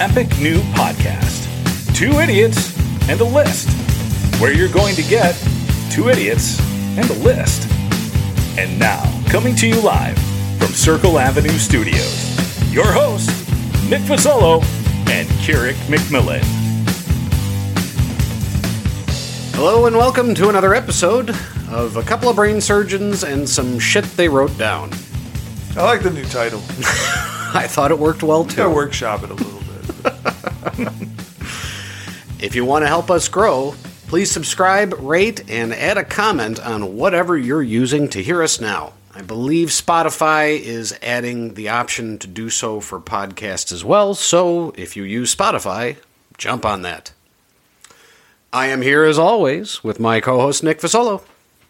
This is the Epic New Podcast Two Idiots and a List, where you're going to get two idiots and a list. And now, coming to you live from Circle Avenue Studios, your hosts, Nick Fasolo and Keurig McMillan. Hello and welcome to another episode of a couple of brain surgeons and some shit they wrote down. I like the new title. I thought it worked well Gotta too. workshop it a little bit. If you want to help us grow, please subscribe, rate, and add a comment on whatever you're using to hear us now. I believe Spotify is adding the option to do so for podcasts as well, so if you use Spotify, jump on that. I am here as always with my co host Nick Fasolo.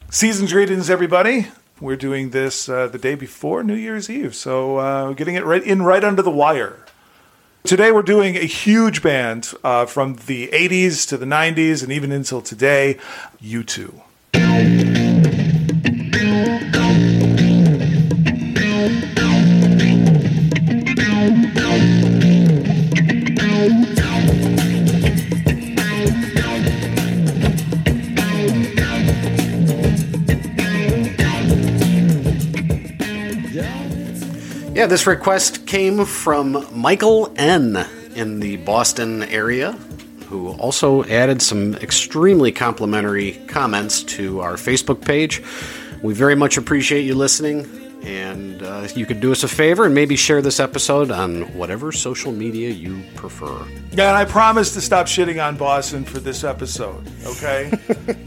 Season's greetings, everybody. We're doing this uh, the day before New Year's Eve, so uh, getting it right in right under the wire. Today we're doing a huge band uh, from the 80s to the 90s and even until today, U2. Yeah, this request came from Michael N. in the Boston area, who also added some extremely complimentary comments to our Facebook page. We very much appreciate you listening, and uh, you could do us a favor and maybe share this episode on whatever social media you prefer. Yeah, and I promise to stop shitting on Boston for this episode. Okay,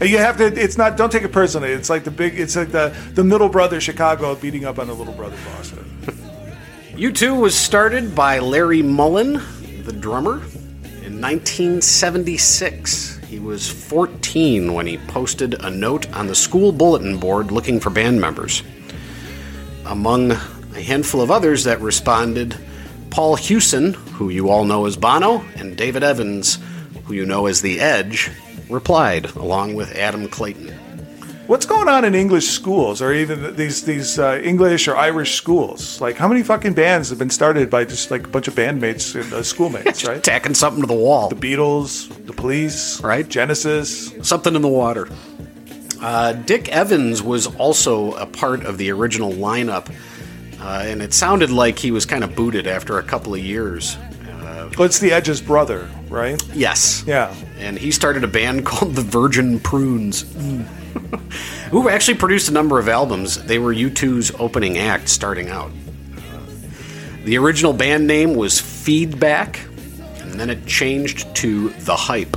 you have to. It's not. Don't take it personally. It's like the big. It's like the the middle brother Chicago beating up on the little brother Boston. U2 was started by Larry Mullen, the drummer, in 1976. He was 14 when he posted a note on the school bulletin board looking for band members. Among a handful of others that responded, Paul Hewson, who you all know as Bono, and David Evans, who you know as The Edge, replied, along with Adam Clayton. What's going on in English schools, or even these these uh, English or Irish schools? Like, how many fucking bands have been started by just like a bunch of bandmates and uh, schoolmates, right? Tacking something to the wall. The Beatles, the Police, Right. Genesis. something in the water. Uh, Dick Evans was also a part of the original lineup, uh, and it sounded like he was kind of booted after a couple of years. Uh, Well, it's the Edge's brother, right? yes. Yeah. And he started a band called the Virgin Prunes, who actually produced a number of albums. They were U2's opening act starting out. The original band name was Feedback, and then it changed to The Hype.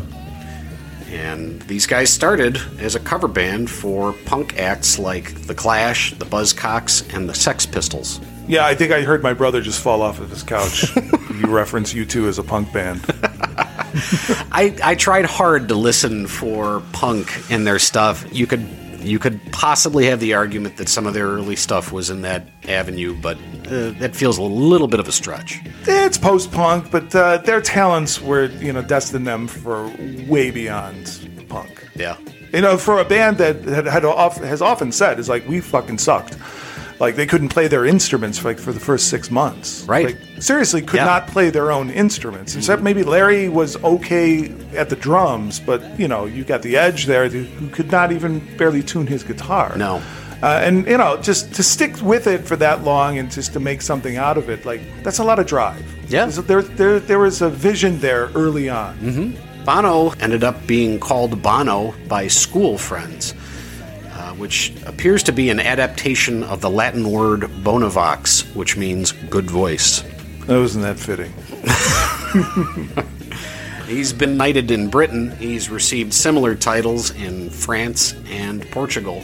And these guys started as a cover band for punk acts like The Clash, The Buzzcocks, and the Sex Pistols. Yeah, I think I heard my brother just fall off of his couch. you reference U2 as a punk band. I, I tried hard to listen for punk in their stuff. You could you could possibly have the argument that some of their early stuff was in that avenue, but uh, that feels a little bit of a stretch. It's post punk, but uh, their talents were, you know, destined them for way beyond punk. Yeah. You know, for a band that had, had off, has often said is like we fucking sucked. Like they couldn't play their instruments for like for the first six months. Right. Like, seriously, could Yeah. not play their own instruments. Except maybe Larry was okay at the drums, but you know, you got the Edge there who could not even barely tune his guitar. No. Uh, and you know, just to stick with it for that long and just to make something out of it, like that's a lot of drive. Yeah. There, there, there was a vision there early on. Mm-hmm. Bono ended up being called Bono by school friends, which appears to be an adaptation of the Latin word bonavox, which means good voice. That wasn't that fitting. He's been knighted in Britain. He's received similar titles in France and Portugal.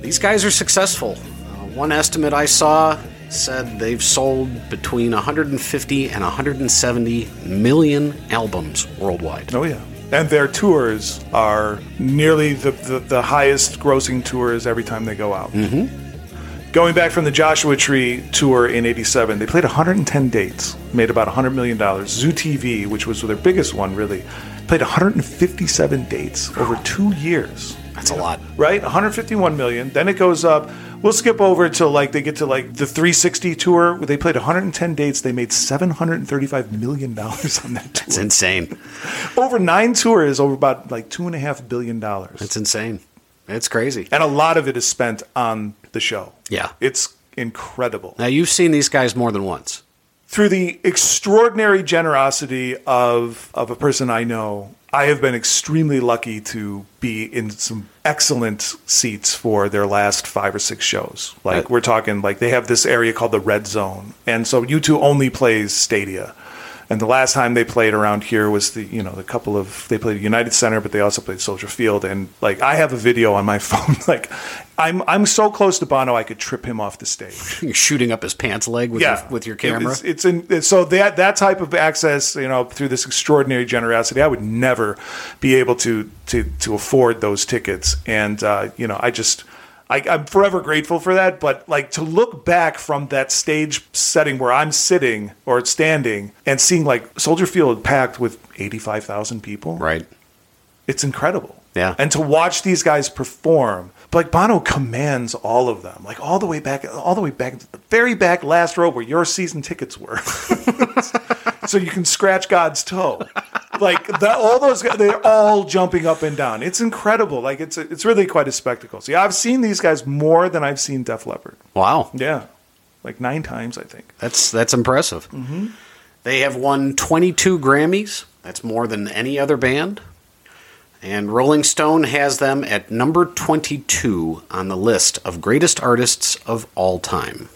These guys are successful. Uh, one estimate I saw said they've sold between 150 and 170 million albums worldwide. Oh yeah. And their tours are nearly the, the, the highest grossing tours every time they go out. Mm-hmm. Going back from the Joshua Tree tour in 87, they played 110 dates, made about $100 million. Zoo TV, which was their biggest one really, played 157 dates over two years. That's a lot. right? 151 million. Then it goes up. We'll skip over to like they get to like the 360 tour where they played 110 dates. They made 735 million dollars on that It's tour. insane. over nine tours, over about like two and a half billion dollars, It's insane. It's crazy. and a lot of it is spent on the show. Yeah. it's incredible. Now you've seen these guys more than once. through the extraordinary generosity of of a person I know, I have been extremely lucky to be in some excellent seats for their last five or six shows. Like we're talking like they have this area called the Red Zone. And so U2 only plays Stadia. And the last time they played around here was the you know the couple of they played United Center, but they also played Soldier Field. And like I have a video on my phone. Like I'm I'm so close to Bono, I could trip him off the stage You're shooting up his pants leg with, your, with your camera. it's, it's in, so that that type of access, you know, through this extraordinary generosity, I would never be able to to to afford those tickets, and uh, you know, I just. I, I'm forever grateful for that, but like to look back from that stage setting where I'm sitting or standing and seeing like Soldier Field packed with 85,000 people, right. it's incredible. Yeah. And to watch these guys perform, but like Bono commands all of them, like all the way back, all the way back to the very back last row where your season tickets were, so you can scratch God's toe. Like the, all those, guys, they're all jumping up and down. It's incredible. Like it's it's really quite a spectacle. So yeah, I've seen these guys more than I've seen Def Leppard. Wow. Yeah, like nine times I think. That's that's impressive. Mm-hmm. They have won 22 Grammys. That's more than any other band. And Rolling Stone has them at number 22 on the list of greatest artists of all time.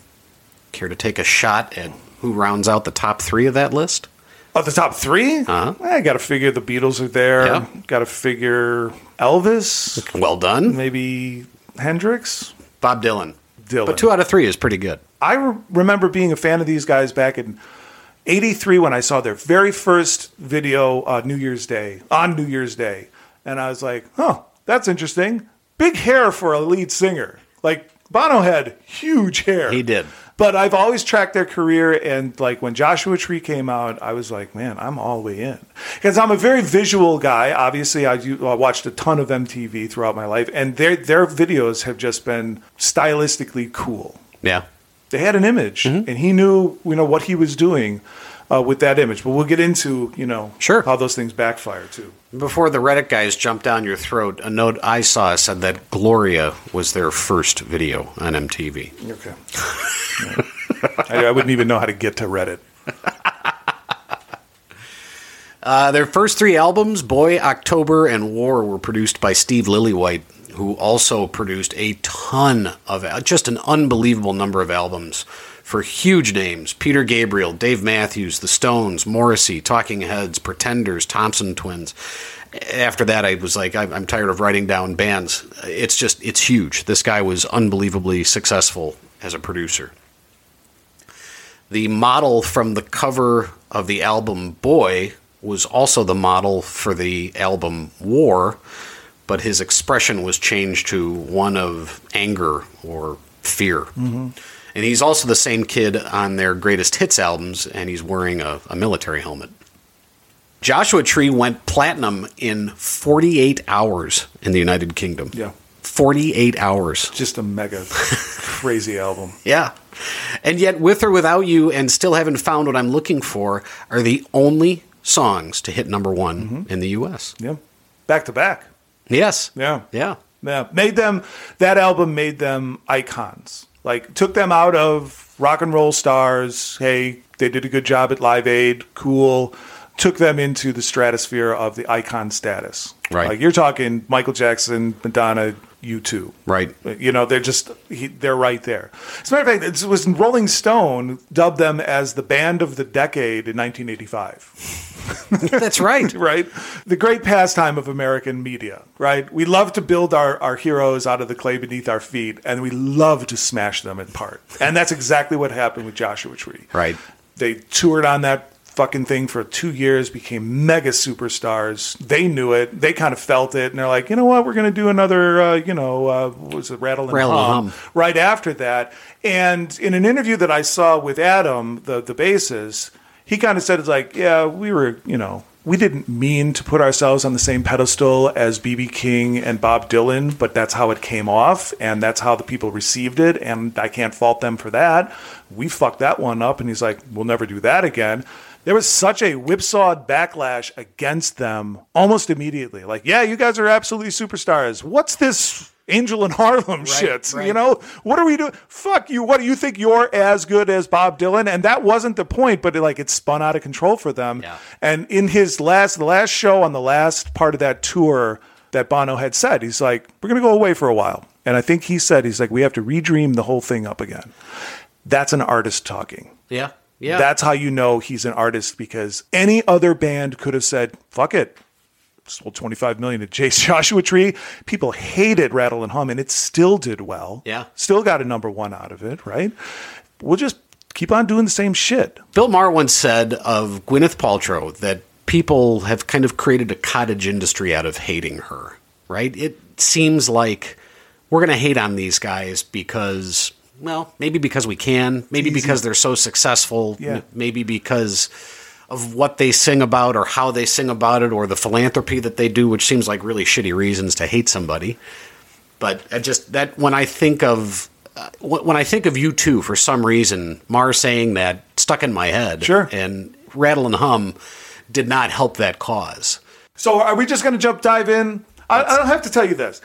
Care to take a shot at who rounds out the top three of that list? Oh, the top 3 Uh-huh. I got to figure the Beatles are there. Yeah. Got to figure Elvis. Well done. maybe Hendrix. Bob Dylan. Dylan. But two out of three is pretty good. I re- remember being a fan of these guys back in '83 when I saw their very first video uh, New Year's Day on New Year's Day, and I was like, "Huh, that's interesting. Big hair for a lead singer. Like Bono had huge hair. He did. But I've always tracked their career, and like when Joshua Tree came out, I was like, man, I'm all the way in because I'm a very visual guy. Obviously, I, do, I watched a ton of MTV throughout my life, and their their videos have just been stylistically cool. Yeah. They had an image, Mm-hmm. and he knew you know what he was doing uh, with that image. But we'll get into you know Sure. how those things backfire too. Before the Reddit guys jump down your throat, a note I saw said that Gloria was their first video on MTV. Okay. I, I wouldn't even know how to get to Reddit. Uh, their first three albums, Boy, October, and War, were produced by Steve Lillywhite, who also produced a ton of, just an unbelievable number of albums for huge names Peter Gabriel, Dave Matthews, The Stones, Morrissey, Talking Heads, Pretenders, Thompson Twins. After that, I was like, I'm tired of writing down bands. It's just, it's huge. This guy was unbelievably successful as a producer. The model from the cover of the album Boy was also the model for the album War, but his expression was changed to one of anger or fear. Mm-hmm. And he's also the same kid on their greatest hits albums, and he's wearing a, a military helmet. Joshua Tree went platinum in 48 hours in the United Kingdom. Yeah. 48 hours. Just a mega crazy album. Yeah. And yet, With or Without You and Still Haven't Found What I'm Looking For are the only songs to hit number one mm-hmm. in the U.S. Yeah. Back to back. Yes. Yeah. Yeah. Yeah. Made them, that album made them icons. Like, took them out of rock and roll stars. Hey, they did a good job at Live Aid. Cool. Took them into the stratosphere of the icon status. Right. Like, you're talking Michael Jackson, Madonna, U2. Right. You know, they're just he, they're right there. As a matter of fact, it was Rolling Stone dubbed them as the band of the decade in 1985 That's right. right? The great pastime of American media, right? We love to build our, our heroes out of the clay beneath our feet, and we love to smash them apart. And that's exactly what happened with Joshua Tree. Right. They toured on that fucking thing for two years, became mega superstars. They knew it. They kind of felt it, and they're like, you know what? We're going to do another, uh, you know, uh, what was it Rattle and Rattle hum, Hum. right after that. And in an interview that I saw with Adam, the the bassist, he kind of said it's like, yeah, we were, you know, we didn't mean to put ourselves on the same pedestal as BB King and Bob Dylan, but that's how it came off, and that's how the people received it, and I can't fault them for that. We fucked that one up, and he's like, we'll never do that again. There was such a whipsawed backlash against them almost immediately. Like, yeah, you guys are absolutely superstars. What's this Angel in Harlem shit? right. You know, what are we doing? Fuck you. What do you think you're as good as Bob Dylan? And that wasn't the point, but it, like it spun out of control for them. Yeah. And in his last, the last show on the last part of that tour, that Bono had said, he's like, we're going to go away for a while. And I think he said, he's like, we have to redream the whole thing up again. That's an artist talking. Yeah. Yeah. That's how you know he's an artist because any other band could have said, fuck it. Sold 25 million to Chase Joshua Tree. People hated Rattle and Hum and it still did well. Yeah. Still got a number one out of it, right? We'll just keep on doing the same shit. Bill Maher once said of Gwyneth Paltrow that people have kind of created a cottage industry out of hating her, right? It seems like we're going to hate on these guys because, well, maybe because we can, maybe Easy. because they're so successful, Yeah. maybe because of what they sing about or how they sing about it or the philanthropy that they do, which seems like really shitty reasons to hate somebody. But I just that when I think of uh, when I think of U2, for some reason, Maher's saying that stuck in my head. Sure. And Rattle and Hum did not help that cause. So are we just going to jump dive in? I, I don't have to tell you this.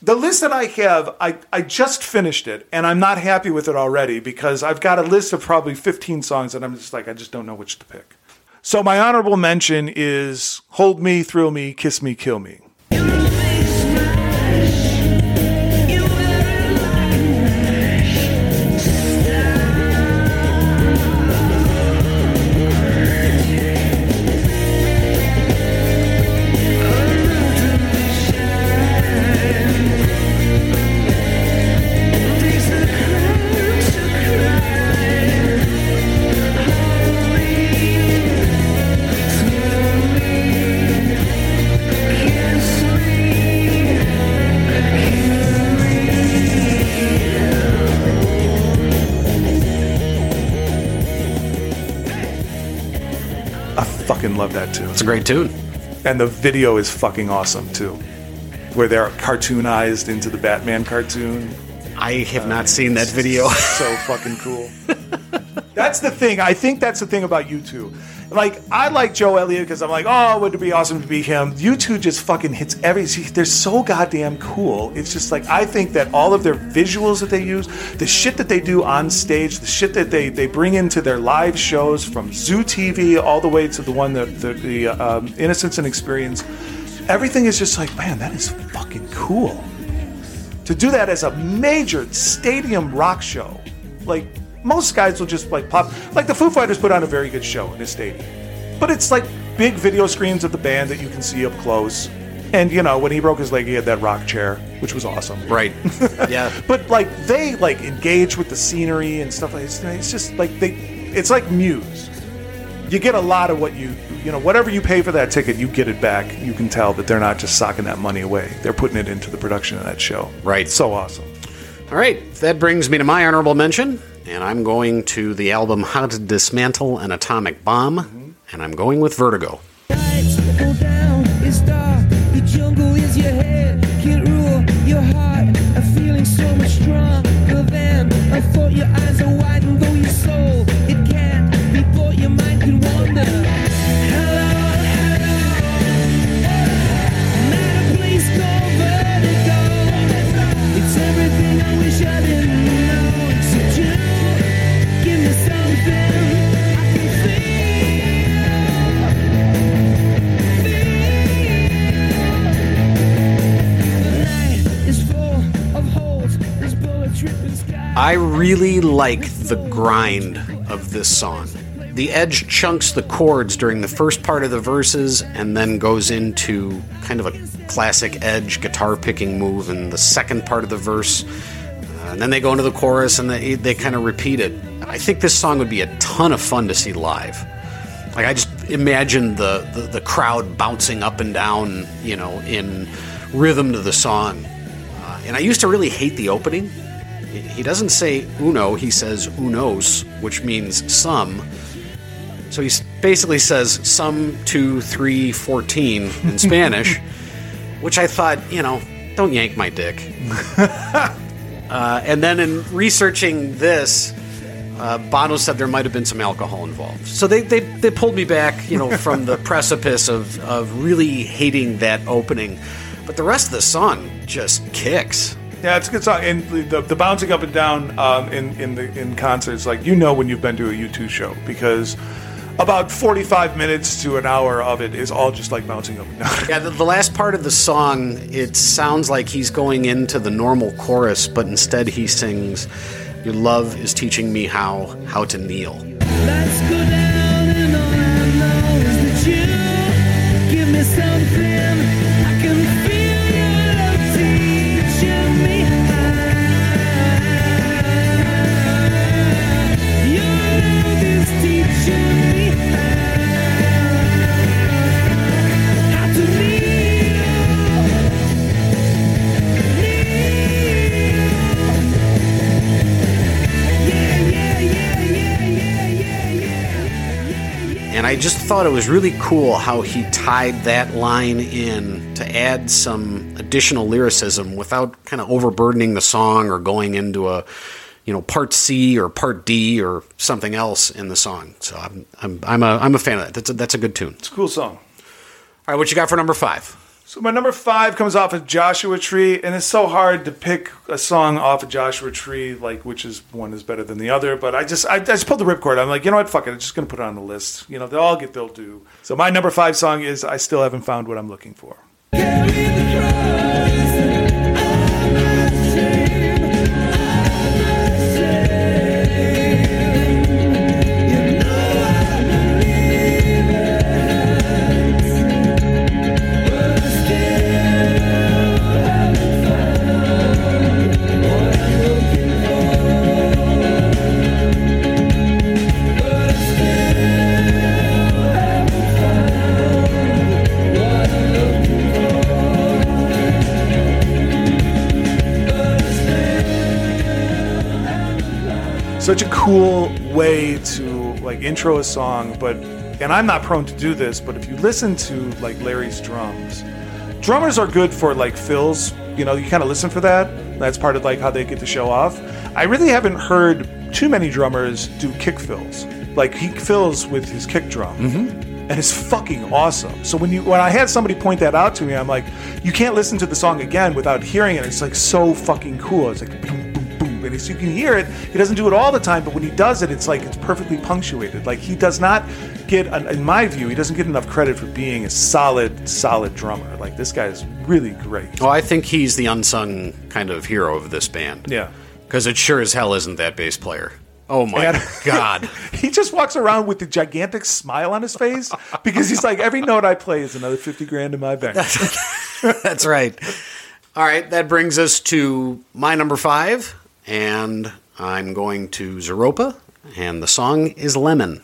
The list that I have, I, I just finished it, and I'm not happy with it already because I've got a list of probably 15 songs, and I'm just like, I just don't know which to pick. So my honorable mention is "Hold Me, Thrill Me, Kiss Me, Kill Me." That too. It's a great tune. And the video is fucking awesome too, where they're cartoonized into the Batman cartoon. I have not uh, seen that video. so fucking cool. that's the thing. I think that's the thing about U2. Like, I like Joe Elliott because I'm like, oh, would it be awesome to be him? U2 just fucking hits every. They're so goddamn cool. It's just like I think that all of their visuals that they use, the shit that they do on stage, the shit that they they bring into their live shows from Zoo TV all the way to the one that the, the um, Innocence and Experience, everything is just like, man, that is fucking cool to do that as a major stadium rock show, like most guys will just like pop. Like the Foo Fighters put on a very good show in a stadium, but it's like big video screens of the band that you can see up close. And you know, when he broke his leg, he had that rock chair, which was awesome. right. Yeah. But like they like engage with the scenery and stuff like it's, it's just like they it's like Muse. You get a lot of what you you know whatever you pay for that ticket, you get it back. You can tell that they're not just socking that money away. They're putting it into the production of that show. Right. So awesome. All right. That brings me to my honorable mention, and I'm going to the album How to Dismantle an Atomic Bomb, and I'm going with Vertigo. Your eyes are wide and though your soul it can't be bought. Your mind wander. I really like the grind of this song. The Edge chunks the chords during the first part of the verses and then goes into kind of a classic Edge guitar picking move in the second part of the verse. Uh, and then they go into the chorus and they, they kind of repeat it. I think this song would be a ton of fun to see live. Like I just imagine the, the, the crowd bouncing up and down, you know, in rhythm to the song. Uh, and I used to really hate the opening. He- doesn't say uno, he says unos, which means some. So he basically says some, two, three, fourteen in Spanish, which I thought, you know, don't yank my dick. uh, and then in researching this, uh, Bono said there might have been some alcohol involved. So they, they, they pulled me back, you know, from the precipice of, of really hating that opening. But the rest of the song just kicks. Yeah, it's a good song, and the, the, bouncing up and down um, in in the in concerts, like you know when you've been to a U2 show because about forty five minutes to an hour of it is all just like bouncing up and down. Yeah, the, the last part of the song, it sounds like he's going into the normal chorus, but instead he sings, "Your love is teaching me how how to kneel." And I just thought it was really cool how he tied that line in to add some additional lyricism without kind of overburdening the song or going into a, you know, part C or part D or something else in the song. So I'm I'm I'm a I'm a fan of that. That's a, that's a good tune. It's a cool song. All right, what you got for number five? So my number five comes off of Joshua Tree, and it's so hard to pick a song off of Joshua Tree, like which is one is better than the other. But I just I, I just pulled the ripcord. I'm like, you know what, fuck it, I'm just gonna put it on the list. You know, they'll all get they'll do. So my number five song is I still haven't found what I'm looking for. Such a cool way to like intro a song but and i'm not prone to do this but if you listen to like larry's drums drummers are good for like fills you know you kind of listen for that that's part of like how they get the show off i really haven't heard too many drummers do kick fills like he fills with his kick drum mm-hmm. and it's fucking awesome. So when you when I had somebody point that out to me, I'm like, you can't listen to the song again without hearing it. It's like so fucking cool. It's like and it's, you can hear it. He doesn't do it all the time, but when he does it, it's like it's perfectly punctuated. Like he does not get, in my view, he doesn't get enough credit for being a solid, solid drummer. Like this guy is really great. Well, I think he's the unsung kind of hero of this band. Yeah. Because it sure as hell isn't that bass player. Oh my And- god. he just walks around with a gigantic smile on his face because he's like, every note I play is another fifty grand in my bank. That's right. All right, that brings us to my number five, and I'm going to Zooropa, and the song is Lemon.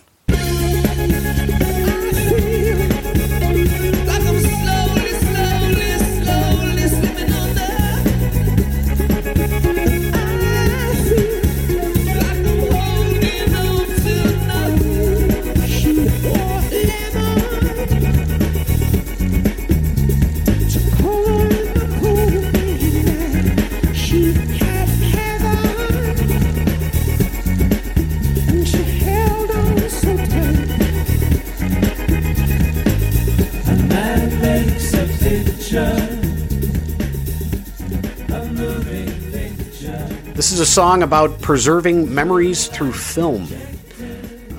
Is a song about preserving memories through film.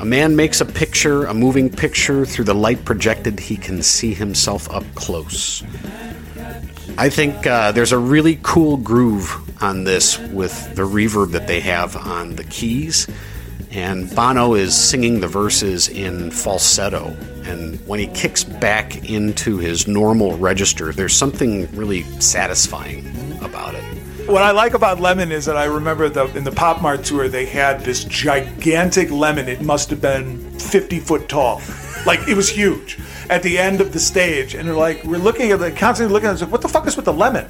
A man makes a picture, a moving picture, through the light projected, he can see himself up close. I think uh, there's a really cool groove on this with the reverb that they have on the keys. And Bono is singing the verses in falsetto. And when he kicks back into his normal register, there's something really satisfying about it. What I like about Lemon is that I remember the, in the Pop Mart tour they had this gigantic lemon. It must have been 50 foot tall, like it was huge. At the end of the stage, and they're like, we're looking at the constantly looking at it, like, what the fuck is with the lemon?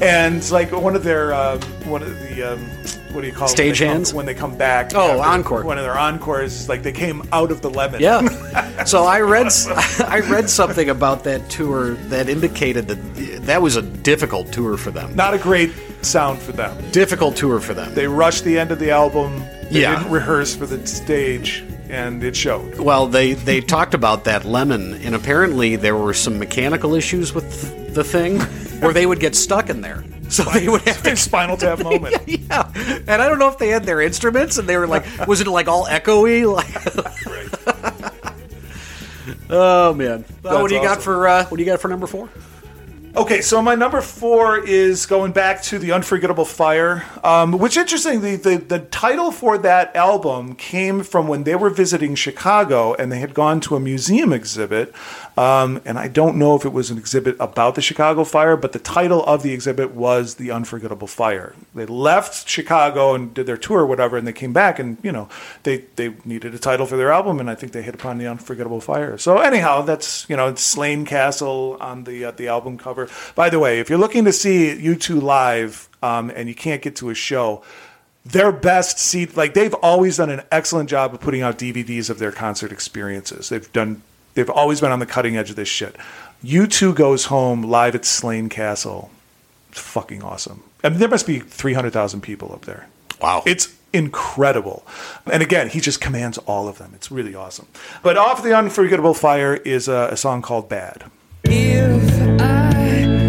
And like one of their um, one of the um, what do you call it? when they come- Stagehands? when they come back? Oh, after encore. One of their encores, like they came out of the lemon. Yeah. So I read s- I read something about that tour that indicated that that was a difficult tour for them. not a great sound for them. Difficult tour for them. They rushed the end of the album. They Yeah. didn't rehearse for the stage, and it showed. Well, they they talked about that lemon, and apparently there were some mechanical issues with the thing, where they would get stuck in there. So they would have to. Spinal Tap moment. Yeah, and I don't know if they had their instruments, and they were like, was it like all echoey? Like, oh man! Well, what do you got for uh, what do you got for number four? Okay, so my number four is going back to the Unforgettable Fire, um, which interesting. The, the the title for that album came from when they were visiting Chicago and they had gone to a museum exhibit, um, and I don't know if it was an exhibit about the Chicago fire, but the title of the exhibit was the Unforgettable Fire. They left Chicago and did their tour or whatever, and they came back and you know they they needed a title for their album, and I think they hit upon the Unforgettable Fire. So anyhow, that's you know it's Slane Castle on the uh, the album cover. By the way, if you're looking to see U2 live um, and you can't get to a show, their best seat like they've always done an excellent job of putting out DVDs of their concert experiences. They've done they've always been on the cutting edge of this shit. U2 goes home live at Slane Castle. It's fucking awesome. I mean, there must be 300,000 people up there. Wow. It's incredible. And again, he just commands all of them. It's really awesome. But off the Unforgettable Fire is a, a song called Bad. If I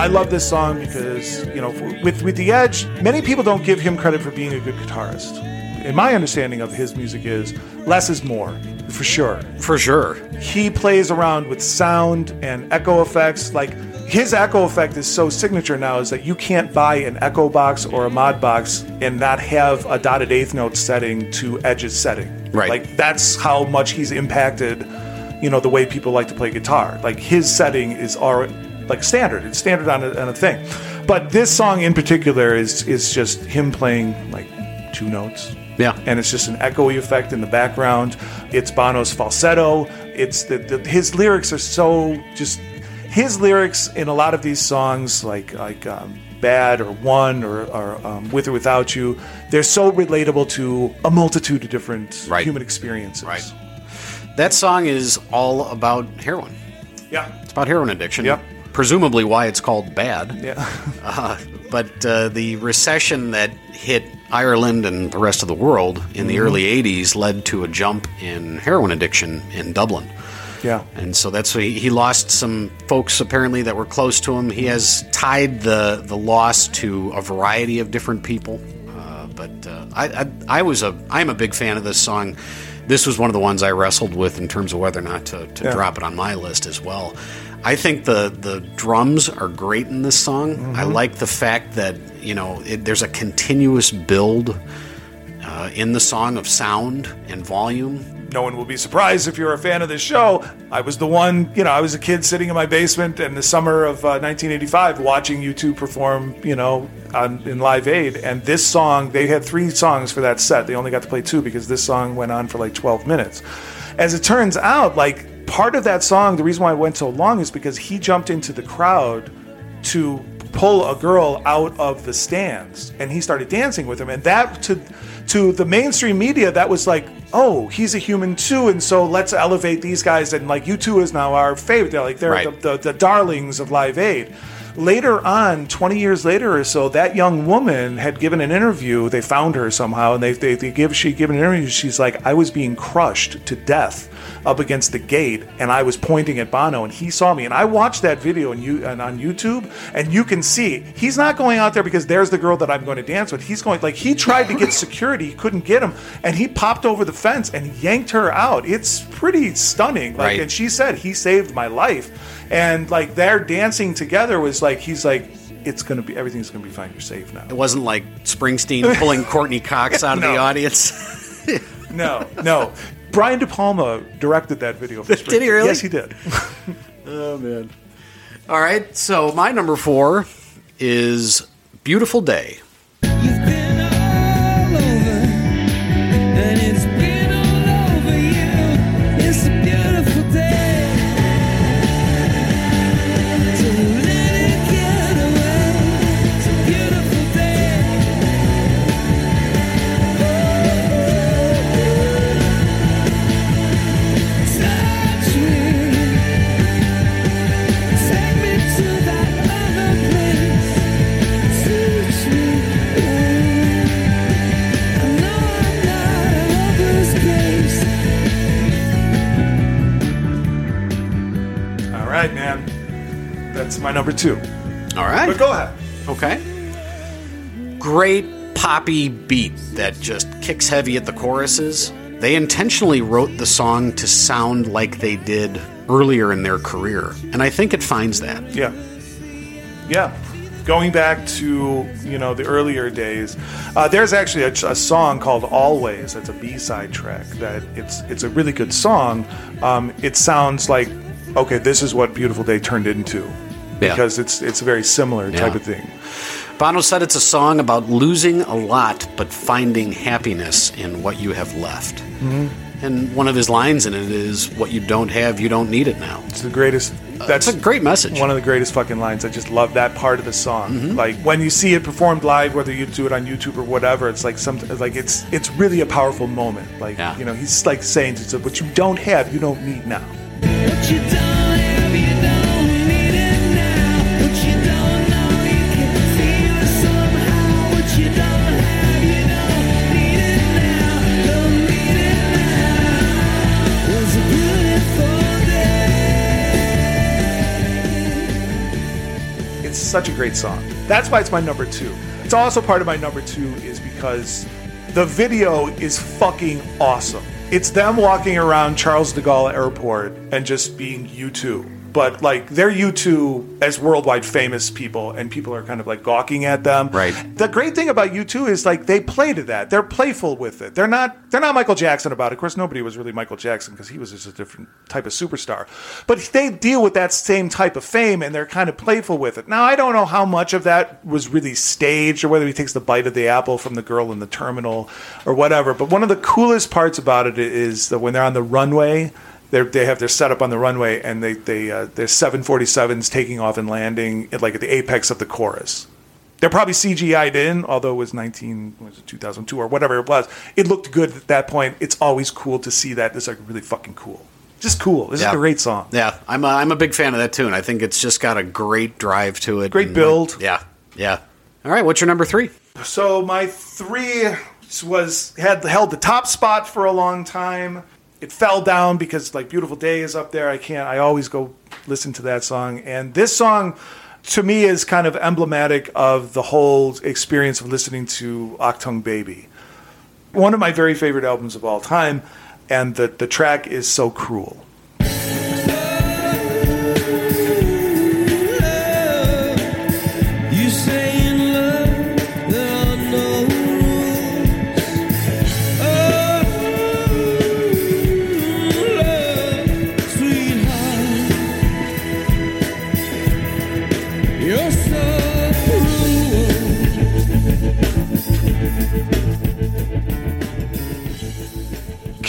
I love this song because, you know, with with The Edge, many people don't give him credit for being a good guitarist. And my understanding of his music is less is more, for sure. For sure. he plays around with sound and echo effects. Like his echo effect is so signature now is that you can't buy an echo box or a mod box and not have a dotted eighth note setting to Edge's setting. Right. Like that's how much he's impacted, you know, the way people like to play guitar. Like his setting is already like standard. It's standard on a, on a thing. But this song in particular is is just him playing like two notes Yeah. and it's just an echoey effect in the background. It's Bono's falsetto. It's the, the his lyrics are so just his lyrics in a lot of these songs, like like um, "Bad" or "One" or, or um, "With or Without You," they're so relatable to a multitude of different Right. human experiences. Right. That song is all about heroin. Yeah. It's about heroin addiction. Yep. Presumably why it's called bad. Yeah. Uh, but uh, the recession that hit Ireland and the rest of the world in Mm-hmm. the early 80s led to a jump in heroin addiction in Dublin. yeah. And so that's why he, he lost some folks apparently that were close to him. He has tied the, the loss to a variety of different people. Uh, but uh, I, I, I was a I'm a big fan of this song. This was one of the ones I wrestled with in terms of whether or not to, to Yeah. drop it on my list as well. I think the the drums are great in this song. I like the fact that you know it, there's a continuous build uh, in the song of sound and volume. no one will be surprised if you're a fan of this show. I was the one, you know, I was a kid sitting in my basement in the summer of uh, 1985 watching U2 perform, you know, on, in Live Aid. And this song, they had three songs for that set. They only got to play two because this song went on for like 12 minutes. As it turns out, like part of that song, the reason why it went so long is because he jumped into the crowd to pull a girl out of the stands and he started dancing with him. And that to to the mainstream media that was like oh he's a human too and so let's elevate these guys and like U2 is now our favorite. They're like they're Right. the, the, the darlings of live aid. Later on 20 years later or so that young woman had given an interview. They found her somehow and they, they, they give she given an interview. She's like i was being crushed to death up against the gate, and I was pointing at Bono, and he saw me, and I watched that video and you and on YouTube, and you can see he's not going out there because there's the girl that I'm going to dance with. He's going like he tried to get security, he couldn't get him, and he popped over the fence and yanked her out. It's pretty stunning. Like, Right. and she said he saved my life, and like their dancing together was like he's like. It's gonna be everything's gonna be fine. You're safe now. It wasn't like Springsteen pulling Courteney Cox out of the audience. No, no. Brian De Palma directed that video. For Did he really? Yes, he did. oh man. All right, so my number four is "Beautiful Day." My number two. All right. But go ahead. Okay. Great poppy beat that just kicks heavy at the choruses. They intentionally wrote the song to sound like they did earlier in their career, and I think it finds that. Yeah. Yeah. Going back to you know the earlier days, uh, there's actually a, a song called "Always." That's a B-side track. That it's it's a really good song. Um, it sounds like okay, this is what "Beautiful Day" turned into Yeah. because it's it's a very similar type of thing. Bono said it's a song about losing a lot but finding happiness in what you have left. Mm-hmm. And one of his lines in it is, What you don't have, you don't need it now. It's the greatest. That's It's a great message. one of the greatest fucking lines. I just love that part of the song. Mm-hmm. Like when you see it performed live, whether you do it on YouTube or whatever, it's like some like it's it's really a powerful moment. Like Yeah. you know, he's like saying to what you don't have, you don't need now. Such a great song. That's why it's my number two. It's also part of my number two is because the video is fucking awesome. It's them walking around Charles de Gaulle Airport and just being U2. But like they're U2 as worldwide famous people, and people are kind of like gawking at them. Right. The great thing about U2 is like they play to that. They're playful with it. They're not they're not Michael Jackson about it. Of course, nobody was really Michael Jackson because he was just a different type of superstar. But they deal with that same type of fame and they're kind of playful with it. Now, I don't know how much of that was really staged or whether he takes the bite of the apple from the girl in the terminal or whatever. But one of the coolest parts about it is that when they're on the runway, they're, they have their setup on the runway and they, they uh, there's 747s taking off and landing at, like at the apex of the chorus. They're probably CGI'd in, although it was 19, was it 2002 or whatever it was. It looked good at that point. It's always cool to see that. It's like really fucking cool. Just cool. This Yeah. is a great song. Yeah, I'm a, I'm a big fan of that tune. I think it's just got a great drive to it. Great build. like, yeah, yeah. All right, what's your number three? So my three was had held the top spot for a long time. It fell down because like "Beautiful Day" is up there. I can't. I always go listen to that song, and this song to me is kind of emblematic of the whole experience of listening to Achtung Baby. One of my very favorite albums of all time, and the the track is so cruel.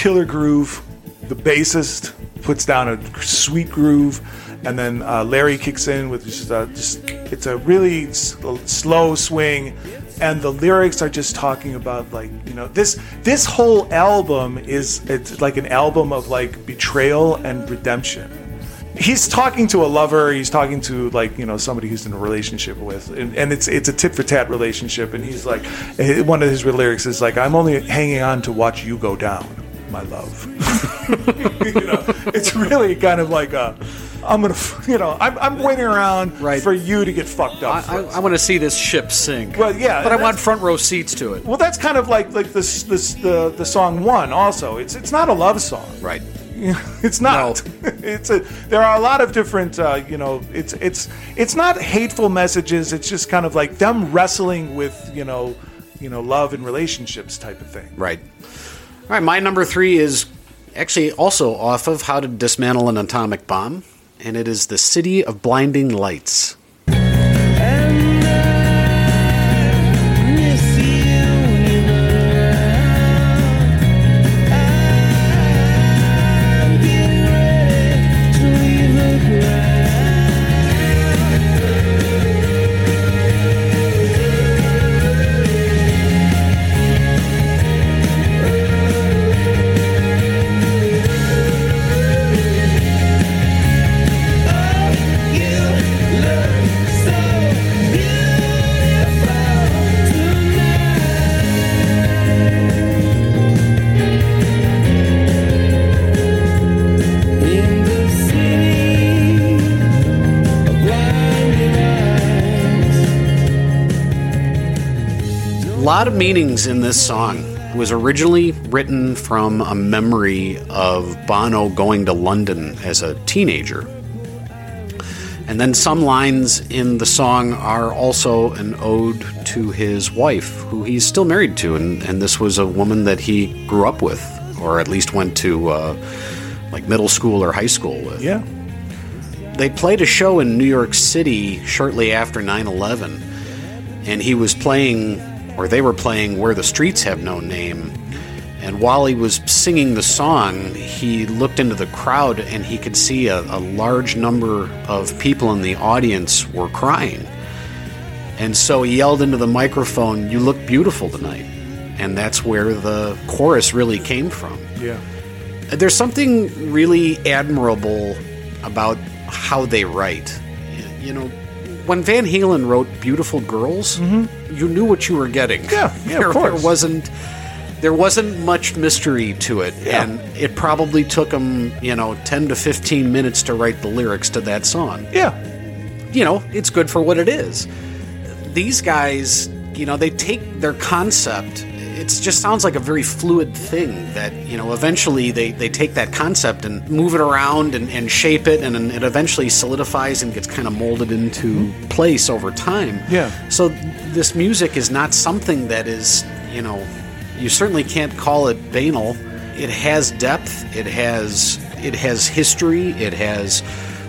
Killer groove. The bassist puts down a sweet groove, and then uh, Larry kicks in with just, uh, just it's a really s- slow swing, and the lyrics are just talking about like you know this this whole album is it's like an album of like betrayal and redemption. He's talking to a lover. He's talking to like you know somebody who's in a relationship with, and, and it's it's a tit for tat relationship. And he's like, eh, one of his lyrics is like, "I'm only hanging on to watch you go down." My love. you know, it's really kind of like a, I'm gonna, you know, I'm, I'm waiting around Right. for you to get fucked up. I, I, first. I want to see this ship sink. Well, yeah, but I want that's- front row seats to it. well, that's kind of like like this this the the song one. Also, it's it's not a love song. Right. It's not. it's a. There are a lot of different. Uh, you know, it's it's it's not hateful messages. It's just kind of like them wrestling with you know, you know, love and relationships type of thing. Right. Right. My number three is actually also off of How to Dismantle an Atomic Bomb, and it is The City of Blinding Lights. Lot of meanings in this song. It was originally written from a memory of Bono going to London as a teenager. And then some lines in the song are also an ode to his wife, who he's still married to. And, and this was a woman that he grew up with, or at least went to uh, like middle school or high school with. Yeah. They played a show in New York City shortly after 9 11, and he was playing, or they were playing, Where the Streets Have No Name. And while he was singing the song, he looked into the crowd and he could see a, a large number of people in the audience were crying. And so he yelled into the microphone, You look beautiful tonight. And that's where the chorus really came from. Yeah. There's something really admirable about how they write. You know, when Van Halen wrote "Beautiful Girls," you knew what you were getting. Mm-hmm. Yeah, yeah, of there, course. there wasn't there wasn't much mystery to it, Yeah. and it probably took them you know, ten to fifteen minutes to write the lyrics to that song Yeah. you know, it's good for what it is. These guys, you know, they take their concept. It just sounds like a very fluid thing that, you know, eventually they, they take that concept and move it around and, and shape it, and, then it eventually solidifies and gets kind of molded into hmm. place over time. Yeah. So this music is not something that is, you know, you certainly can't call it banal. It has depth. It has it has history. It has.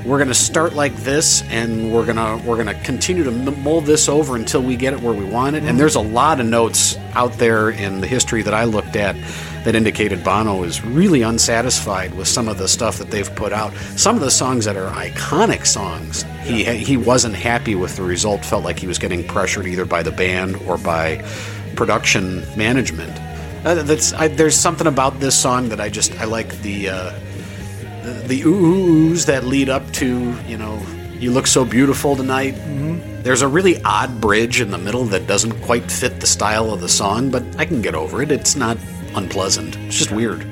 We're going to start like this, and we're gonna we're gonna continue to mold this over until we get it where we want it. And there's a lot of notes out there in the history that I looked at that indicated Bono is really unsatisfied with some of the stuff that they've put out. Some of the songs that are iconic songs, he he wasn't happy with the result. Felt like he was getting pressured either by the band or by production management. Uh, that's I, there's something about this song that I just I like the uh, the, the ooh ooh oohs that lead up to you know you look so beautiful tonight. Mm-hmm. There's a really odd bridge in the middle that doesn't quite fit the style of the song, but I can get over it. It's not unpleasant. It's just weird.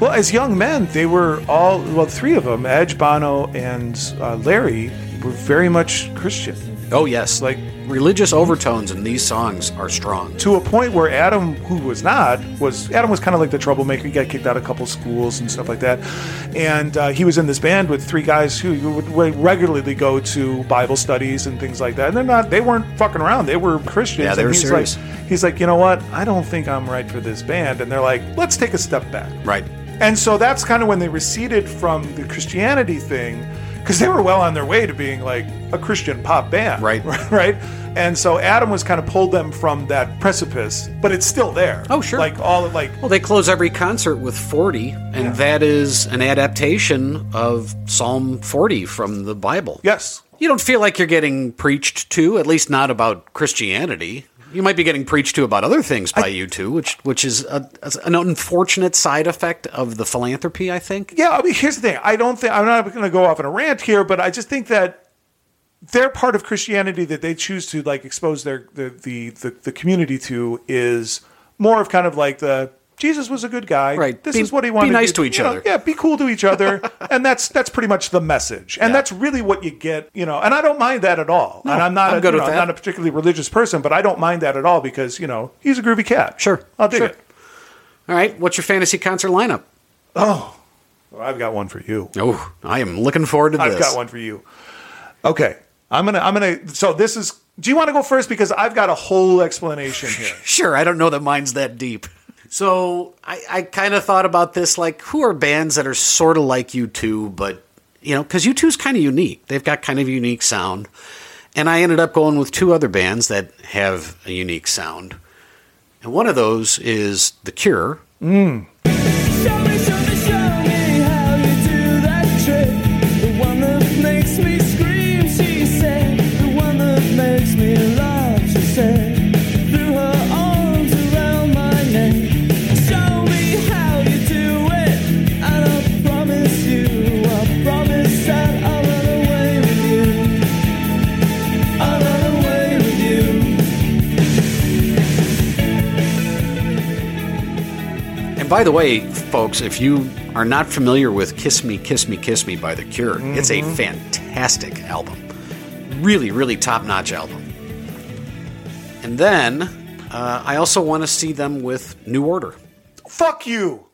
Well, as young men, they were all well, three of them, Edge, Bono, and uh, Larry, were very much Christian. Oh yes, Like- religious overtones in these songs are strong. to a point where Adam, who was not, was Adam was kind of like the troublemaker. He got kicked out of a couple schools and stuff like that, and uh, he was in this band with three guys who would regularly go to Bible studies and things like that. And they're not, they weren't fucking around. They were Christians. Yeah, they And were he's serious. Like, he's like, you know what? I don't think I'm right for this band. And they're like, let's take a step back. Right. And so that's kind of when they receded from the Christianity thing, because they were well on their way to being like a Christian pop band. Right. Right. And so Adam was kind of pulled them from that precipice, but it's still there. Oh, sure. Like all like Well, they close every concert with 40, and that is an adaptation of Psalm 40 from the Bible. yes. You don't feel like you're getting preached to, at least not about Christianity. You might be getting preached to about other things by U2, which which is a, an unfortunate side effect of the philanthropy, I think. Yeah, I mean, here's the thing. I don't think I'm not going to go off on a rant here, but I just think that their part of Christianity that they choose to like expose their the the the, the community to is more of kind of like the Jesus was a good guy. Right. This Be- is what he wanted. be nice you- to each you know, other. yeah, be cool to each other, and that's that's pretty much the message. And Yeah. that's really what you get. You know, and I don't mind that at all. and I'm not I'm a, good you with know, that. Not a particularly religious person, but I don't mind that at all because you know he's a groovy cat. Sure, I'll dig sure. it. All right, what's your fantasy concert lineup? Oh, well, I've got one for you. Oh, I am looking forward to this. I've got one for you. Okay, I'm gonna I'm gonna. So this is. Do you want to go first because I've got a whole explanation here. Sure, I don't know that mine's that deep. So I, I kind of thought about this like, who are bands that are sort of like U2, but, you know, because U2 is kind of unique. They've got kind of a unique sound. And I ended up going with two other bands that have a unique sound. And one of those is The Cure. Mm. Show And by the way, folks, if you are not familiar with Kiss Me, Kiss Me, Kiss Me by The Cure, it's a fantastic album. Really, really top notch album. And then uh, I also want to see them with New Order. Fuck you.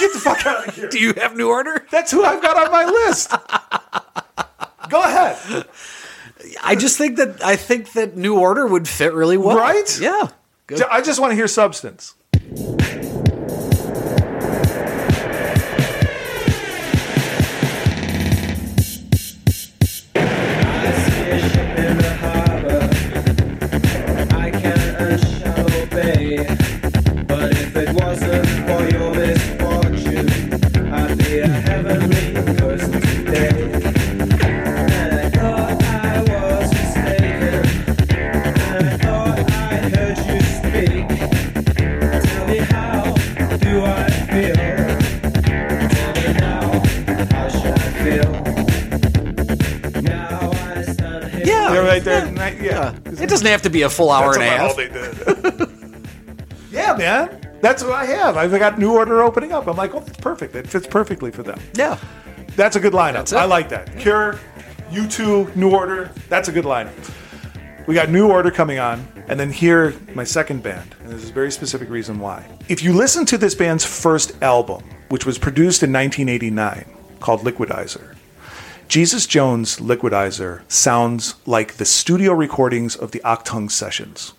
Get the fuck out of here. Do you have New Order? That's who I've got on my list. Go ahead. I just think that I think that New Order would fit really well. Right? Yeah. Good. I just want to hear substance. deixa eu... have to be a full hour That's and a about all half. they did. yeah, man. That's what I have. I've got New Order opening up. I'm like, oh, that's perfect. It fits perfectly for them. Yeah. That's a good lineup. I like that. Cure, U2, New Order. That's a good lineup. We got New Order coming on, and then here, my second band. And there's a very specific reason why. If you listen to this band's first album, which was produced in 1989, called Liquidizer, Jesus Jones' Liquidizer sounds like the studio recordings of the Achtung sessions.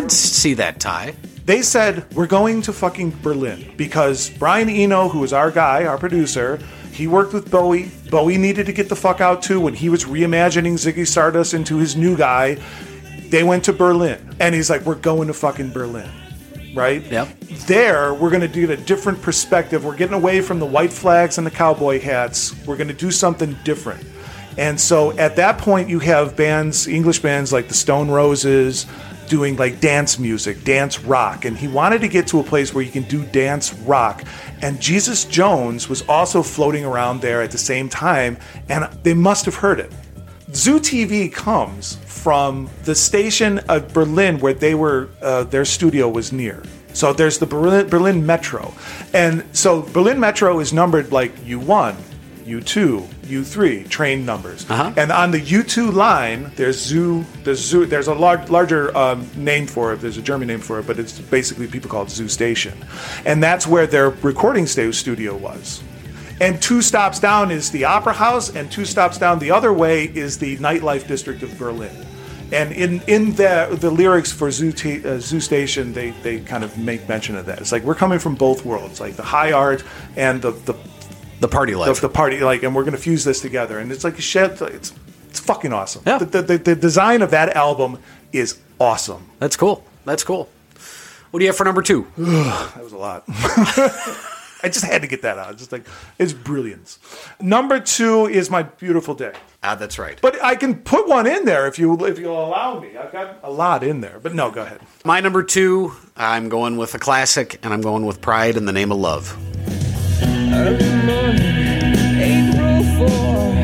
Could see that tie. They said, We're going to fucking Berlin because Brian Eno, who is our guy, our producer, he worked with Bowie. Bowie needed to get the fuck out too when he was reimagining Ziggy Stardust into his new guy. They went to Berlin. And he's like, We're going to fucking Berlin. Right? Yep. There, we're going to do a different perspective. We're getting away from the white flags and the cowboy hats. We're going to do something different. And so at that point, you have bands, English bands like the Stone Roses, doing like dance music, dance rock. And he wanted to get to a place where you can do dance rock. And Jesus Jones was also floating around there at the same time. And they must have heard it. Zoo TV comes from the station of Berlin where they were, uh, their studio was near. So there's the Berlin, Berlin Metro. And so Berlin Metro is numbered like U1, U2, U3 train numbers. Uh-huh. And on the U2 line, there's Zoo, there's Zoo, there's a large, larger um, name for it. There's a German name for it, but it's basically people call it Zoo Station. And that's where their recording studio was. And two stops down is the Opera House, and two stops down the other way is the nightlife district of Berlin. And in, in the the lyrics for Zoo, T, uh, Zoo Station, they, they kind of make mention of that. It's like we're coming from both worlds, like the high art and the the, The party the, life. the party, like, and we're going to fuse this together. And it's like a shed. It's it's fucking awesome. Yeah. The, the, the, the design of that album is awesome. That's cool. That's cool. What do you have for number two? That was a lot. I just had to get that out. Just like it's brilliance. Number two is my beautiful day. Ah, that's right. But I can put one in there if you if you'll allow me. I've got a lot in there. But no, go ahead. My number two, I'm going with a classic, and I'm going with Pride in the Name of Love. Early morning, April 4.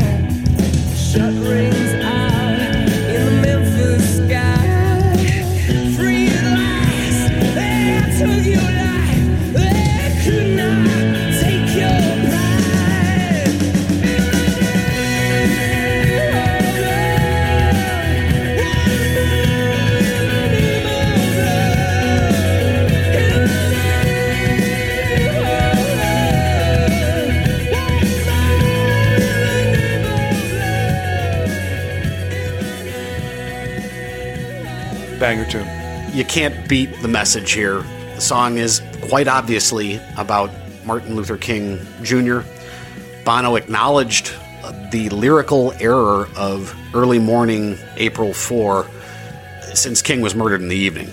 Banger tune. You can't beat the message here. The song is quite obviously about Martin Luther King Jr. Bono acknowledged the lyrical error of early morning April 4 since King was murdered in the evening.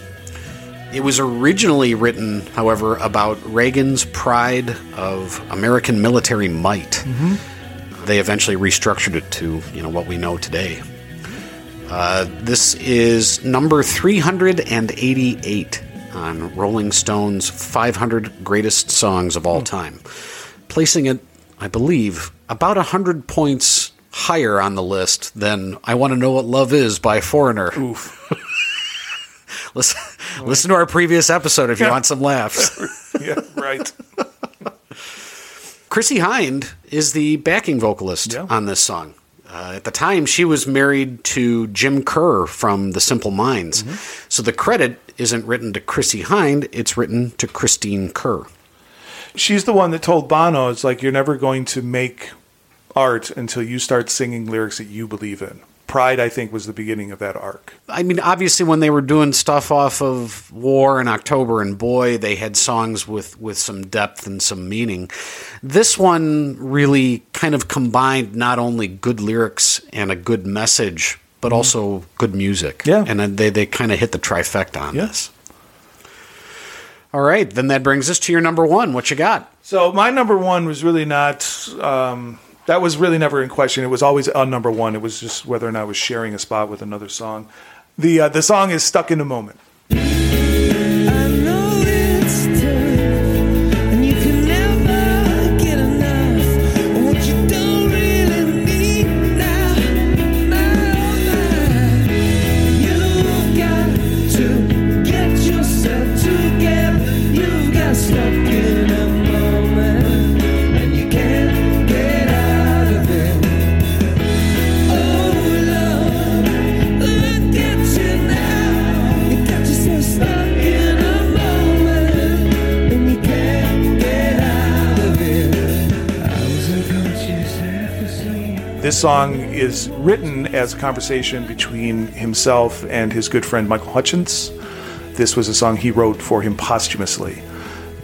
It was originally written, however, about Reagan's pride of American military might. Mm-hmm. They eventually restructured it to, you know, what we know today. Uh, this is number 388 on Rolling Stone's 500 greatest songs of all time, placing it, I believe, about 100 points higher on the list than I Want to Know What Love Is by Foreigner. Oof. Listen, listen to our previous episode if you want some laughs. yeah, right. Chrissie Hynde is the backing vocalist Yeah. on this song. Uh, at the time, she was married to Jim Kerr from The Simple Minds. Mm-hmm. So the credit isn't written to Chrissie Hynde, it's written to Christine Kerr. She's the one that told Bono, it's like, you're never going to make art until you start singing lyrics that you believe in. Pride, I think, was the beginning of that arc. I mean, obviously, when they were doing stuff off of War and October and Boy, they had songs with, with some depth and some meaning. This one really kind of combined not only good lyrics and a good message, but also good music. Mm-hmm. Yeah. And they, they kind of hit the trifecta on Yeah. this. All right, then that brings us to your number one. What you got? So my number one was really not. Um, that was really never in question. It was always a number one. It was just whether or not I was sharing a spot with another song. The uh, the song is "Stuck in a Moment." Song is written as a conversation between himself and his good friend Michael Hutchence. This was a song he wrote for him posthumously.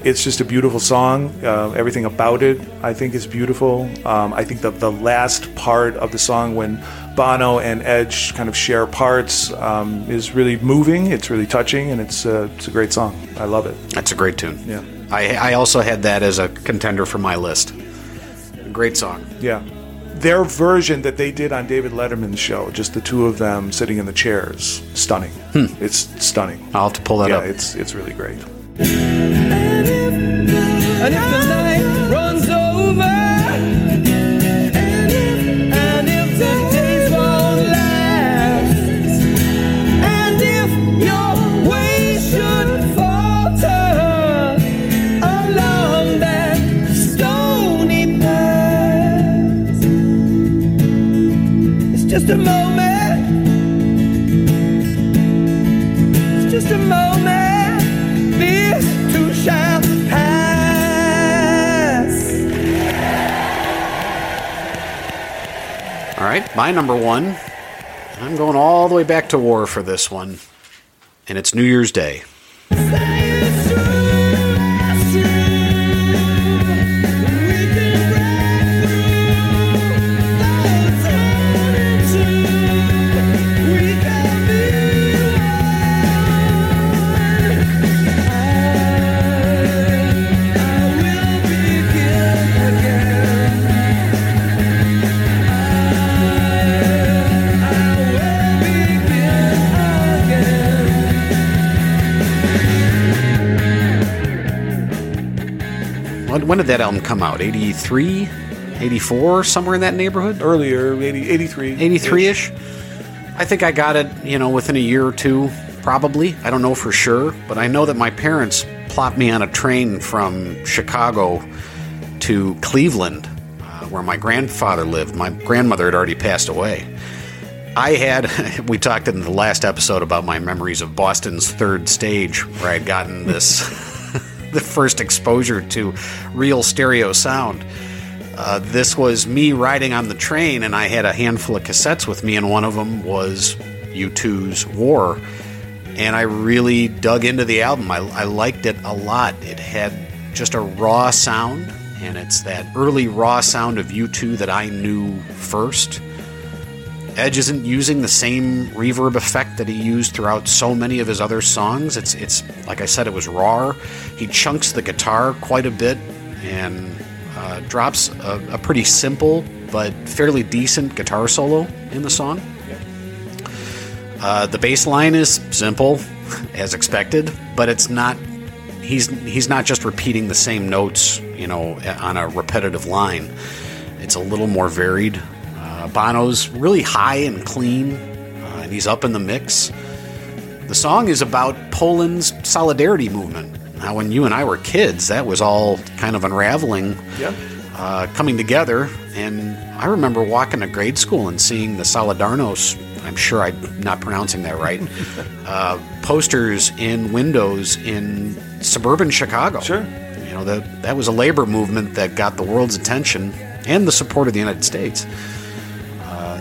It's just a beautiful song. Uh, everything about it, I think, is beautiful. Um, I think that the last part of the song, when Bono and Edge kind of share parts, um, is really moving. It's really touching, and it's uh, it's a great song. I love it. That's a great tune. Yeah. I, I also had that as a contender for my list. Great song. Yeah. Their version that they did on David Letterman's show, just the two of them sitting in the chairs, stunning. Hmm. It's stunning. I'll have to pull that yeah, up. it's it's really great. Just a moment. It's just a moment. This too shall pass. All right, my number one. I'm going all the way back to war for this one, and it's New Year's Day. When did that album come out? 83, 84, somewhere in that neighborhood. Earlier, 80, 83. 83 ish. I think I got it, you know, within a year or two, probably. I don't know for sure, but I know that my parents plopped me on a train from Chicago to Cleveland, uh, where my grandfather lived. My grandmother had already passed away. I had, we talked in the last episode about my memories of Boston's third stage, where I'd gotten this, the first exposure to real stereo sound. Uh, this was me riding on the train, and I had a handful of cassettes with me, and one of them was U2's War. And I really dug into the album. I, I liked it a lot. It had just a raw sound, and it's that early raw sound of U2 that I knew first. Edge isn't using the same reverb effect that he used throughout so many of his other songs. It's it's like I said, it was raw. He chunks the guitar quite a bit and uh, drops a, a pretty simple but fairly decent guitar solo in the song. Uh, the bass line is simple, as expected, but it's not. He's he's not just repeating the same notes, you know, on a repetitive line. It's a little more varied. Bono's really high and clean, uh, and he's up in the mix. The song is about Poland's solidarity movement. Now, when you and I were kids, that was all kind of unraveling, Yeah. uh, coming together. And I remember walking to grade school and seeing the Solidarnos. I'm sure I'm not pronouncing that right. uh, posters in windows in suburban Chicago. Sure. You know that that was a labor movement that got the world's attention and the support of the United States,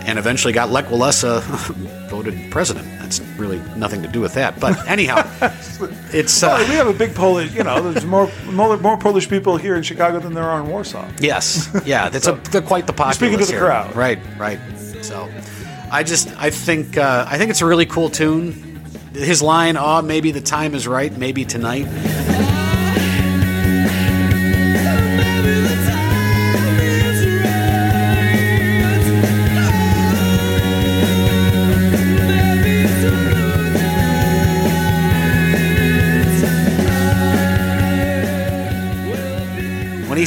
and eventually got Lech Walesa voted president. That's really nothing to do with that. But anyhow, it's Well, uh, we have a big Polish, you know, there's more, more more Polish people here in Chicago than there are in Warsaw. yes, yeah. That's a quite the populace. speaking to the here. crowd. right? Right. So, I just I think uh, I think it's a really cool tune. His line, "Oh, maybe the time is right, maybe tonight."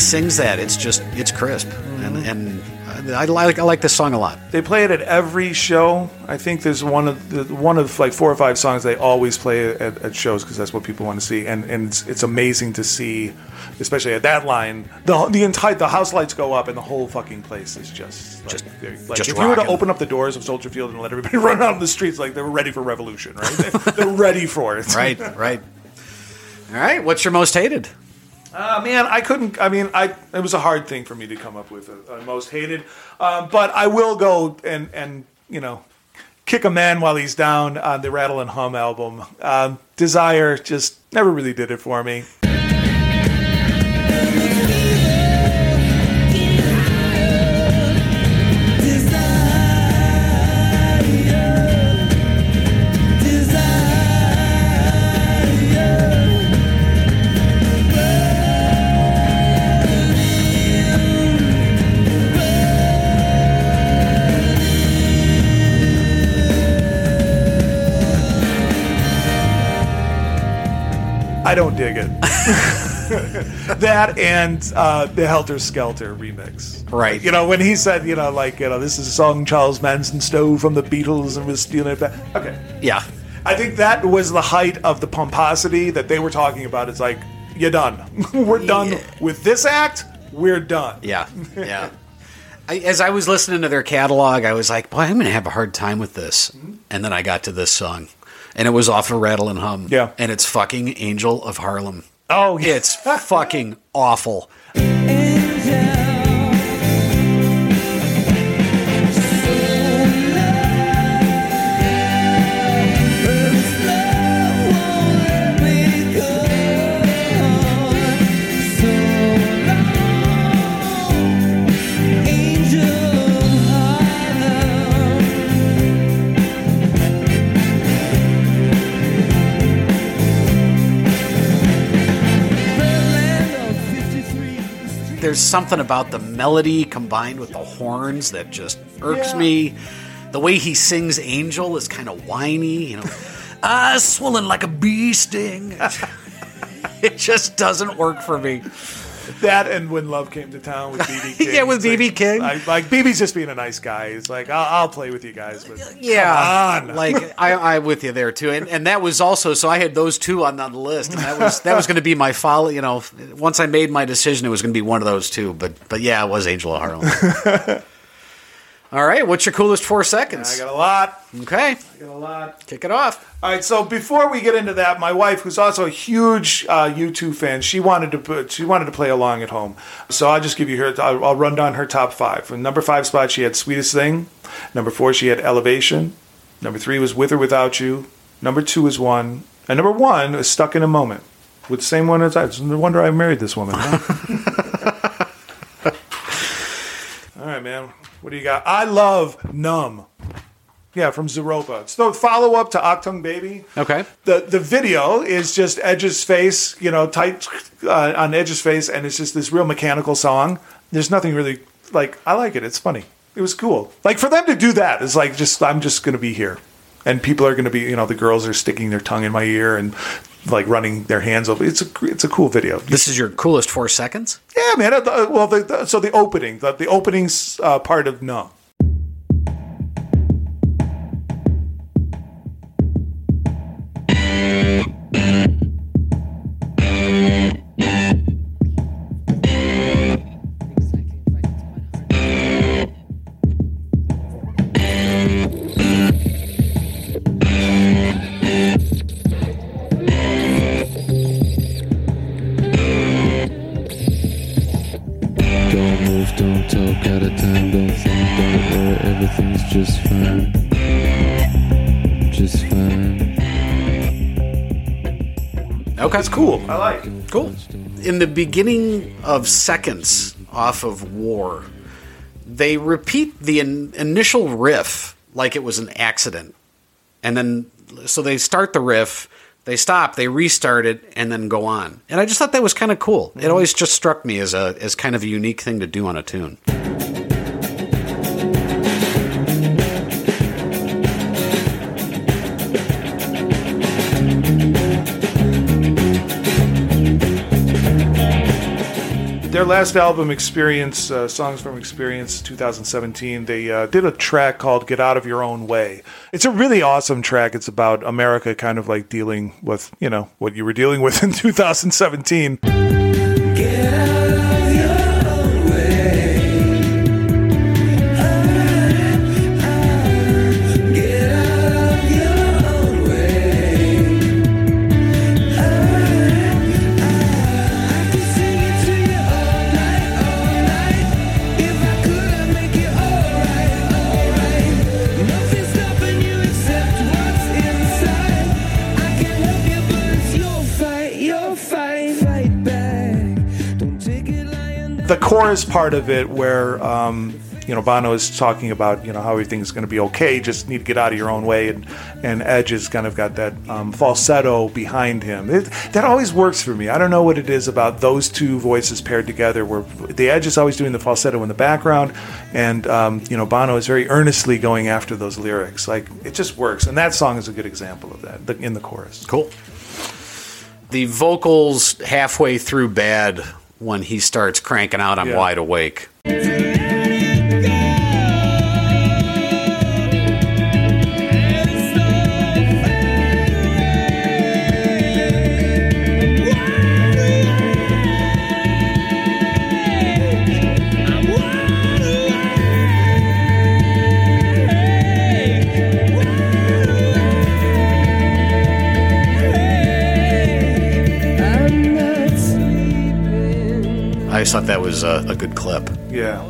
Sings that, it's just it's crisp, and mm-hmm. and I like I like this song a lot. They play it at every show. I think there's one of the, one of like four or five songs they always play at, at shows because that's what people want to see, and and it's, it's amazing to see, especially at that line. The the entire the house lights go up and the whole fucking place is just like, Just- like just if you were to open up the doors of Soldier Field and let everybody run out on the streets like they were ready for revolution, right? They- they're ready for it, Right, right. All right, what's your most hated? Uh, man, I couldn't. I mean, I it was a hard thing for me to come up with a, a most hated, um, but I will go and and you know kick a man while he's down on the Rattle and Hum album. Um, Desire just never really did it for me. I don't dig it. that and uh, the Helter Skelter remix. Right. You know, when he said, you know, like, you know, this is a song Charles Manson stole from the Beatles and was stealing it back. Okay. Yeah, I think that was the height of the pomposity that they were talking about. It's like, you're done. we're done Yeah. with this act. We're done. yeah, yeah. I, as I was listening to their catalog, I was like, "Boy, I'm going to have a hard time with this." And then I got to this song, and it was off of Rattle and Hum. Yeah. and it's fucking "Angel of Harlem." Oh, yeah. It's fucking awful. There's something about the melody combined with the horns that just irks Yeah. me. The way he sings "Angel" is kind of whiny, you know. Ah, swollen like a bee sting. it just doesn't work for me. that and when love came to town with BB King. Yeah, with BB like, King. Like, like BB's just being a nice guy. He's like, I'll, I'll play with you guys, but Yeah, Come on. like I, I with you there too, and, and that was also so I had those two on, on the list, and that was that was going to be my follow. You know, once I made my decision, it was going to be one of those two. But but yeah, it was Angel of Harlem. All right, what's your coolest four seconds? I got a lot. Okay, I got a lot. kick it off. All right, so before we get into that, my wife, who's also a huge uh, U2 fan, she wanted to put, she wanted to play along at home. So I'll just give you her. I'll, I'll run down her top five. Number five spot, she had "Sweetest Thing." Number four, she had "Elevation." Number three was "With or Without You." Number two is one, and number one is "Stuck in a Moment." With the same one as I. It's no wonder I married this woman. huh? All right, man. What do you got? I love "Numb." Yeah, from Zooropa. It's the follow up to Achtung Baby. Okay. The the video is just Edge's face, you know, tight uh, on Edge's face, and it's just this real mechanical song. There's nothing really like I like it. It's funny. It was cool. Like for them to do that is like just I'm just gonna be here, and people are gonna be you know the girls are sticking their tongue in my ear and like running their hands over. It's a it's a cool video. This is your coolest four seconds. Yeah, man. uh, well, the, the, so the opening, the, the opening uh, part of No. The beginning of seconds off of War, they repeat the in- initial riff like it was an accident. And then, so they start the riff, they stop, they restart it, and then go on. And I just thought that was kind of cool. It mm-hmm. always just struck me as a as kind of a unique thing to do on a tune. Their last album, Experience, uh, Songs from Experience 2017, they uh, did a track called Get Out of Your Own Way. It's a really awesome track. It's about America kind of like dealing with, you know, what you were dealing with in 2017. Chorus part of it where um, you know Bono is talking about you know how everything's going to be okay, just need to get out of your own way, and and Edge has kind of got that um, falsetto behind him. It, that always works for me. I don't know what it is about those two voices paired together, where the Edge is always doing the falsetto in the background, and um, you know Bono is very earnestly going after those lyrics. Like it just works, and that song is a good example of that the, in the chorus. Cool. The vocals halfway through bad when he starts cranking out I'm Yeah. wide awake. I just thought that was a, a good clip. Yeah.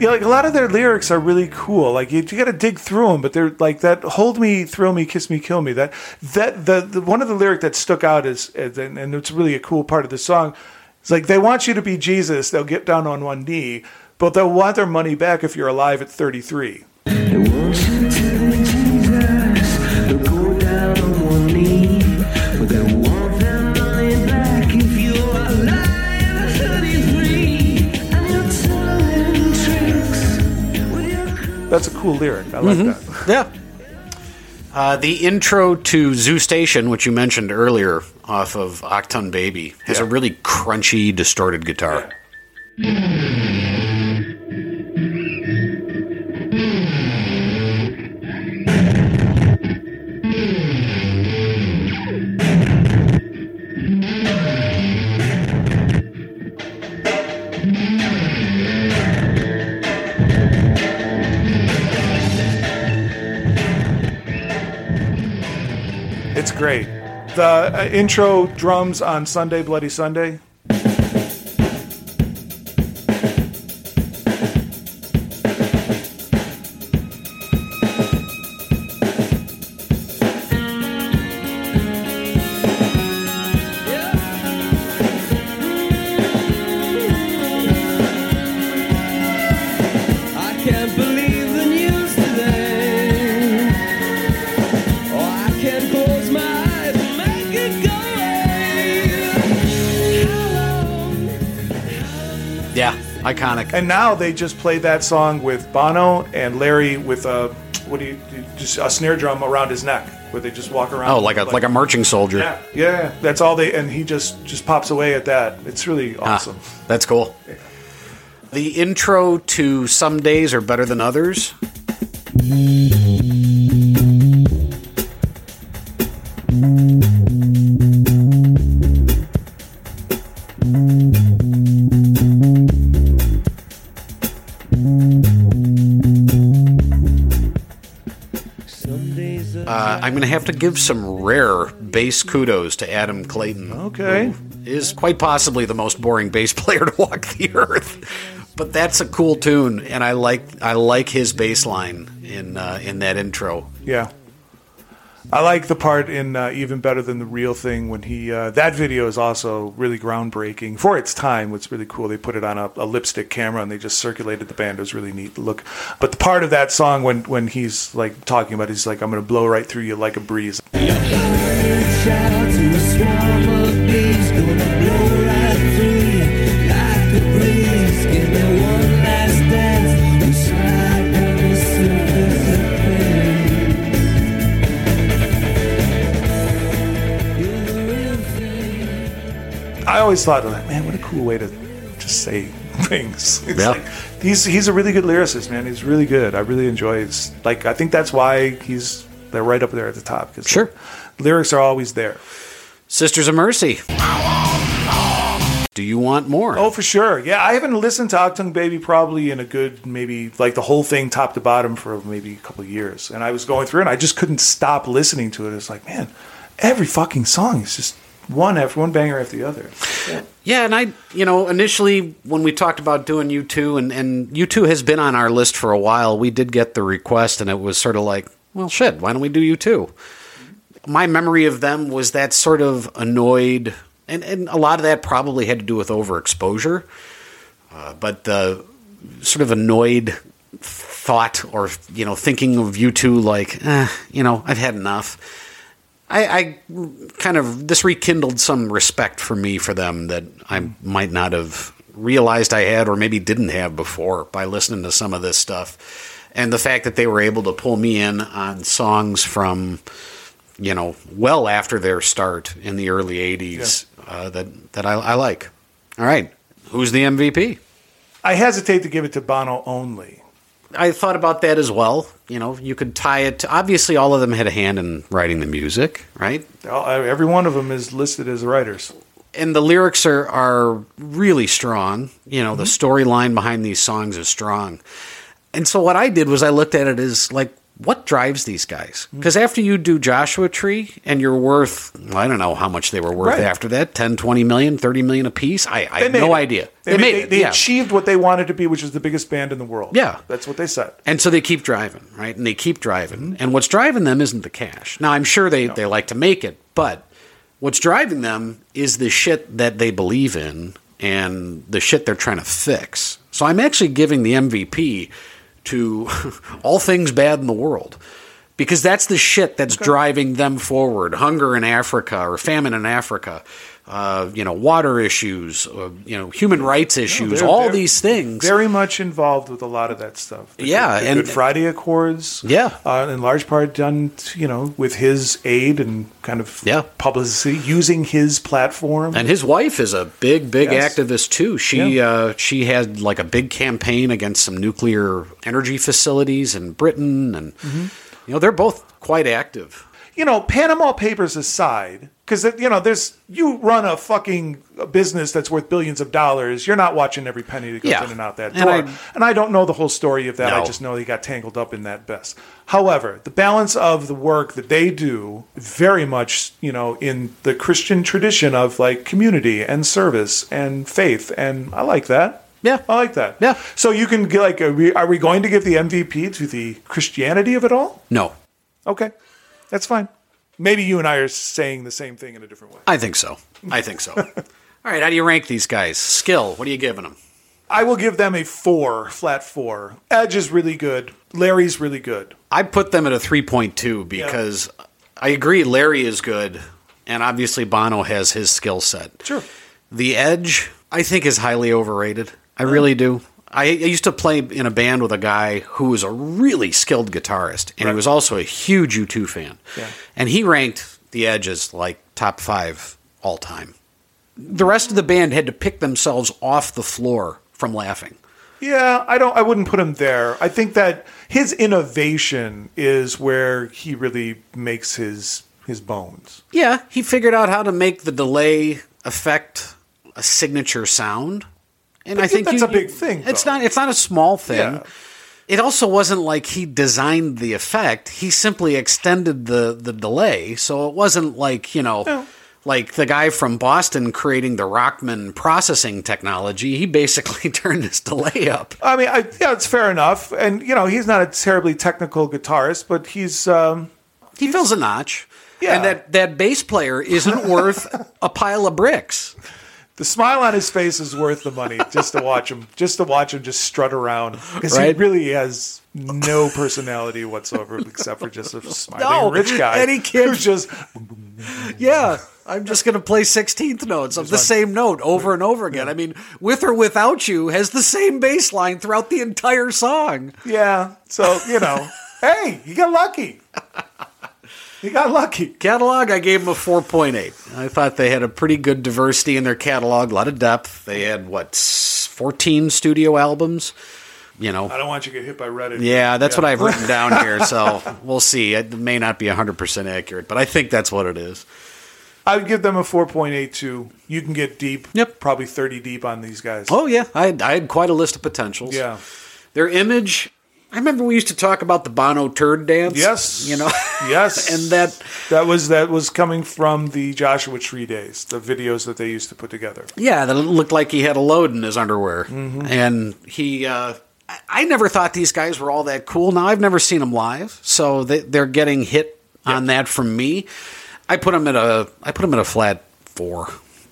Yeah, like a lot of their lyrics are really cool. Like you, you got to dig through them, but they're like that. Hold me, thrill me, kiss me, kill me. That that the, the one of the lyric that stuck out is, is and, and it's really a cool part of the song. It's like they want you to be Jesus. They'll get down on one knee, but they'll want their money back if you're alive at 33. That's a cool lyric. I like that. Yeah. Uh, the intro to Zoo Station, which you mentioned earlier off of Achtung Baby, has a really crunchy, distorted guitar. The uh, intro drums on Sunday Bloody Sunday. And now they just play that song with Bono and Larry with a what do you just a snare drum around his neck where they just walk around. Oh, like a like a marching soldier. yeah, yeah. That's all they and he just just pops away at that. It's really Ah, awesome. that's cool. The intro to Some Days Are Better Than Others. Have to give some rare bass kudos to Adam Clayton. Okay. who Is quite possibly the most boring bass player to walk the earth. But that's a cool tune, and I like I like his bass line in uh, in that intro. Yeah. I like the part in uh, even better than the real thing when he uh, that video is also really groundbreaking for its time. What's really cool. They put it on a, a lipstick camera and they just circulated the band. It was really neat to look. But the part of that song when when he's like talking about, he's like, "I'm gonna blow right through you like a breeze." Always thought, like, man, what a cool way to just say things. It's Yeah. like he's he's a really good lyricist, man. He's really good. I really enjoy his like. I think that's why he's they're right up there at the top. 'cause Sure. lyrics are always there. Sisters of Mercy. Do you want more? Oh, for sure. Yeah, I haven't listened to Achtung Baby probably in a good maybe like the whole thing top to bottom for maybe a couple of years. And I was going through and I just couldn't stop listening to it. It's like, man, every fucking song is just one after one banger after the other. Yeah, and I, you know, initially when we talked about doing U2, and, and U2 has been on our list for a while, we did get the request, and it was sort of like, well, shit, why don't we do U2? My memory of them was that sort of annoyed, and, and a lot of that probably had to do with overexposure, uh, but the sort of annoyed thought or, you know, thinking of U2 like, eh, you know, I've had enough. I, I kind of this rekindled some respect for me for them that I might not have realized I had or maybe didn't have before by listening to some of this stuff. And the fact that they were able to pull me in on songs from, you know, well after their start in the early 80s uh, that, that I, I like. All right. Who's the MVP? I hesitate to give it to Bono only. I thought about that as well. You know, you could tie it to obviously all of them had a hand in writing the music, right? Every one of them is listed as writers. and the lyrics are are really strong. You know, the mm-hmm. storyline behind these songs is strong. And so what I did was I looked at it as like what drives these guys? Because after you do Joshua Tree and you're worth, well, I don't know how much they were worth Right. after that 10, 20 million, 30 million a piece. I, I have no it. idea. They, They, made, made they, it. they yeah. achieved what they wanted to be, which is the biggest band in the world. Yeah. That's what they said. And so they keep driving, right? And they keep driving. Mm-hmm. And what's driving them isn't the cash. Now, I'm sure they, they like to make it, but what's driving them is the shit that they believe in and the shit they're trying to fix. So I'm actually giving the MVP to all things bad in the world because that's the shit that's driving them forward. Hunger in Africa or famine in Africa. Uh, you know, water issues, uh, you know, human rights issues, They're- all they're these things. Very much involved with a lot of that stuff. The Yeah, Good, the and- Good Friday Accords. Yeah. uh, in large part done, you know, with his aid and kind of Yeah. publicity, using his platform. And his wife is a big, big Yes. activist too. She Yeah. uh, she had like a big campaign against some nuclear energy facilities in Britain, and Mm-hmm. you know they're both quite active. You know, Panama Papers aside, because you know, there's you run a fucking business that's worth billions of dollars. You're not watching every penny that goes Yeah. in and out that And door. I- And I, don't know the whole story of that. I just know they got tangled up in that mess. However, the balance of the work that they do, very much, you know, in the Christian tradition of like community and service and faith, and I like that. Yeah. I like that. Yeah. So you can get like, are we, are we going to give the MVP to the Christianity of it all? No, Okay, that's fine. Maybe you and I are saying the same thing in a different way. I think so. I think so. All right, how do you rank these guys? Skill, what are you giving them? I will give them a four, flat four. Edge is really good. Larry's really good. I put them at a 3.2 because I agree Larry is good, and obviously Bono has his skill set. Sure. The Edge, I think, is highly overrated. I really do. I, I used to play in a band with a guy who was a really skilled guitarist, and he was also a huge U2 fan. Yeah. And he ranked the Edge as like top five all time. The rest of the band had to pick themselves off the floor from laughing. Yeah, I don't. I wouldn't put him there. I think that his innovation is where he really makes his his bones. Yeah, he figured out how to make the delay affect a signature sound. And I think that's you- a big thing, It's though. not. It's not a small thing. Yeah. It also wasn't like he designed the effect. He simply extended the the delay, so it wasn't like you know. No. Like the guy from Boston creating the Rockman processing technology, he basically turned his delay up. I mean, I, yeah, it's fair enough. And you know, he's not a terribly technical guitarist, but he's um, He fills a notch. Yeah. And that, that bass player isn't worth a pile of bricks. The smile on his face is worth the money just to watch him, just to watch him just strut around because Right. he really has no personality whatsoever except for just a smiling No, rich guy and he can't- who's just Yeah, I'm just going to play 16th notes of the same note over and over again. I mean, with or without you has the same bass line throughout the entire song. yeah. So you know, hey, you got lucky. You got lucky. Catalog, I gave them a 4.8. I thought they had a pretty good diversity in their catalog, a lot of depth. They had, what, 14 studio albums? You know, I don't want you to get hit by Reddit. yeah, that's what I've written down here. So we'll see. It may not be 100% accurate, but I think that's what it is. I would give them a 4.82. You can get deep. Yep. Probably 30 deep on these guys. Oh, yeah. I I had quite a list of potentials. Yeah. Their image, I remember we used to talk about the Bono turd dance. Yes. You know? Yes. and that, that was that was coming from the Joshua Tree days, the videos that they used to put together. yeah, that looked like he had a load in his underwear. Mm-hmm. And he, uh, I- never thought these guys were all that cool. Now, I've never seen them live, so they, they're getting hit on that from me. I put them at a, I put them at a flat four.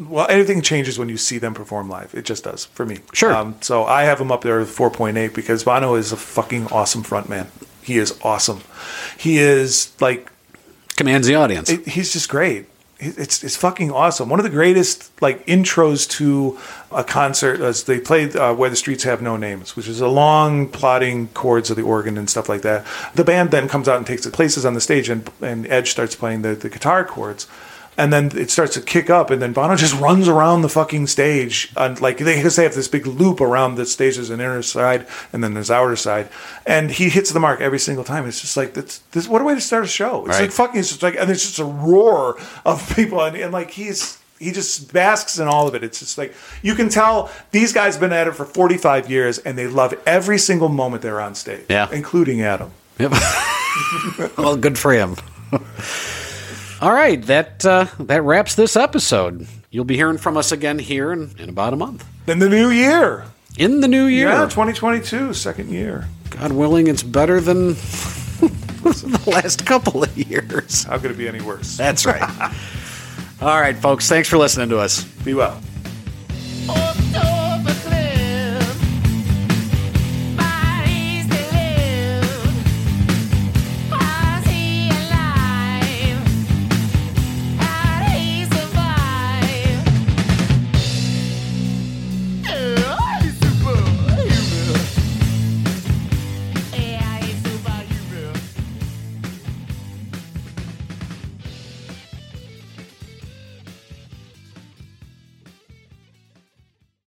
Well, anything changes when you see them perform live. It just does for me. Sure. Um, so I have him up there at 4.8 because Bono is a fucking awesome frontman. He is awesome. He is like Commands the audience. it, he's just great. It's it's fucking awesome. One of the greatest like intros to a concert as they played uh, "Where the Streets Have No Names," which is a long plodding chords of the organ and stuff like that. The band then comes out and takes its places on the stage, and and Edge starts playing the, the guitar chords. And then it starts to kick up, and then Bono just runs around the fucking stage, and like they because they have this big loop around the stage. There's an inner side, and then there's outer side, and he hits the mark every single time. It's just like that's this. What a way to start a show! It's Right. like fucking. It's just like and it's just a roar of people, and, and like he's he just basks in all of it. It's just like you can tell these guys have been at it for 45 years, and they love every single moment they're on stage, Yeah. including Adam. Yep. well, good for him. All right, that uh, that wraps this episode. You'll be hearing from us again here in, in about a month. In the new year, In the new year. yeah, 2022, second year. God willing, it's better than the last couple of years. How could it be any worse? That's right. All right, folks, thanks for listening to us. Be well. Oh, no.